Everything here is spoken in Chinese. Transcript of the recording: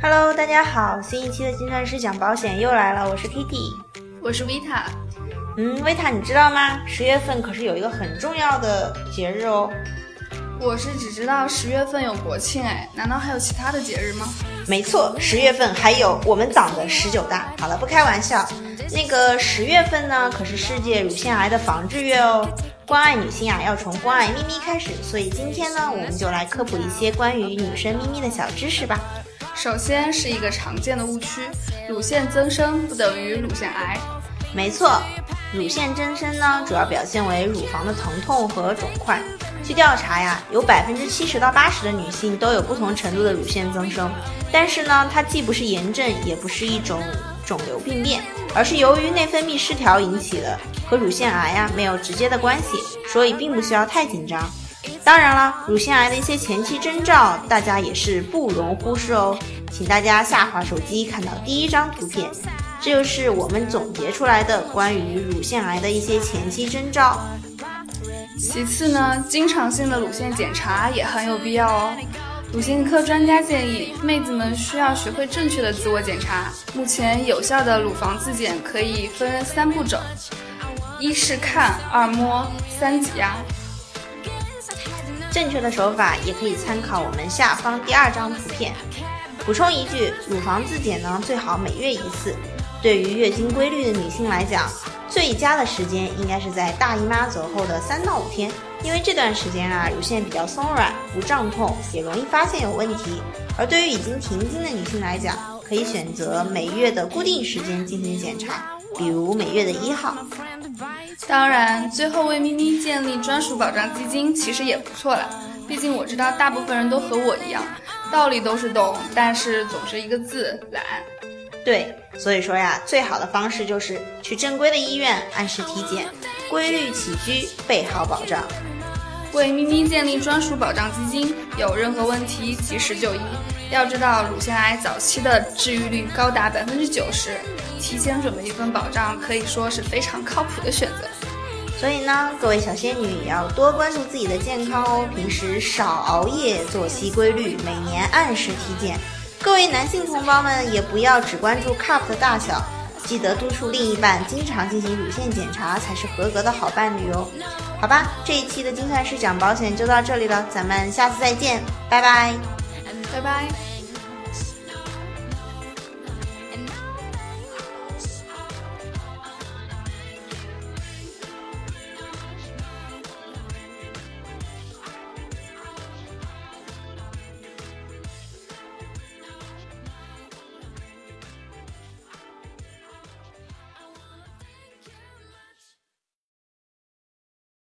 Hello，大家好，新一期的金算师讲保险又来了，我是 Kitty，我是 Vita。嗯，Vita，你知道吗？十月份可是有一个很重要的节日哦。我是只知道十月份有国庆，哎，难道还有其他的节日吗？没错，十月份还有我们党的十九大。好了，不开玩笑，那个十月份呢，可是世界乳腺癌的防治月哦。关爱女性啊，要从关爱咪咪开始，所以今天呢，我们就来科普一些关于女生咪咪的小知识吧。首先是一个常见的误区，乳腺增生不等于乳腺癌。没错，乳腺增生呢，主要表现为乳房的疼痛和肿块。据调查呀，有百分之七十到八十的女性都有不同程度的乳腺增生，但是呢，它既不是炎症，也不是一种肿瘤病变，而是由于内分泌失调引起的，和乳腺癌呀没有直接的关系，所以并不需要太紧张。当然了，乳腺癌的一些前期征兆，大家也是不容忽视哦。请大家下滑手机看到第一张图片，这就是我们总结出来的关于乳腺癌的一些前期征兆。其次呢，经常性的乳腺检查也很有必要哦。乳腺科专家建议，妹子们需要学会正确的自我检查。目前有效的乳房自检可以分三步骤：一是看，二摸，三挤压。正确的手法也可以参考我们下方第二张图片。补充一句，乳房自检呢，最好每月一次。对于月经规律的女性来讲，最佳的时间应该是在大姨妈走后的三到五天，因为这段时间啊，乳腺比较松软，不胀痛，也容易发现有问题。而对于已经停经的女性来讲，可以选择每月的固定时间进行检查，比如每月的一号。当然，最后为咪咪建立专属保障基金其实也不错啦，毕竟我知道大部分人都和我一样，道理都是懂，但是总是一个字懒。对，所以说呀，最好的方式就是去正规的医院按时体检，规律起居，备好保障。为咪咪建立专属保障基金，有任何问题及时就医。要知道，乳腺癌早期的治愈率高达百分之九十，提前准备一份保障可以说是非常靠谱的选择。所以呢，各位小仙女也要多关注自己的健康哦，平时少熬夜，作息规律，每年按时体检。各位男性同胞们也不要只关注 cup 的大小，记得督促另一半经常进行乳腺检查，才是合格的好伴侣哦。好吧，这一期的精算师讲保险就到这里了，咱们下次再见，拜拜，拜拜。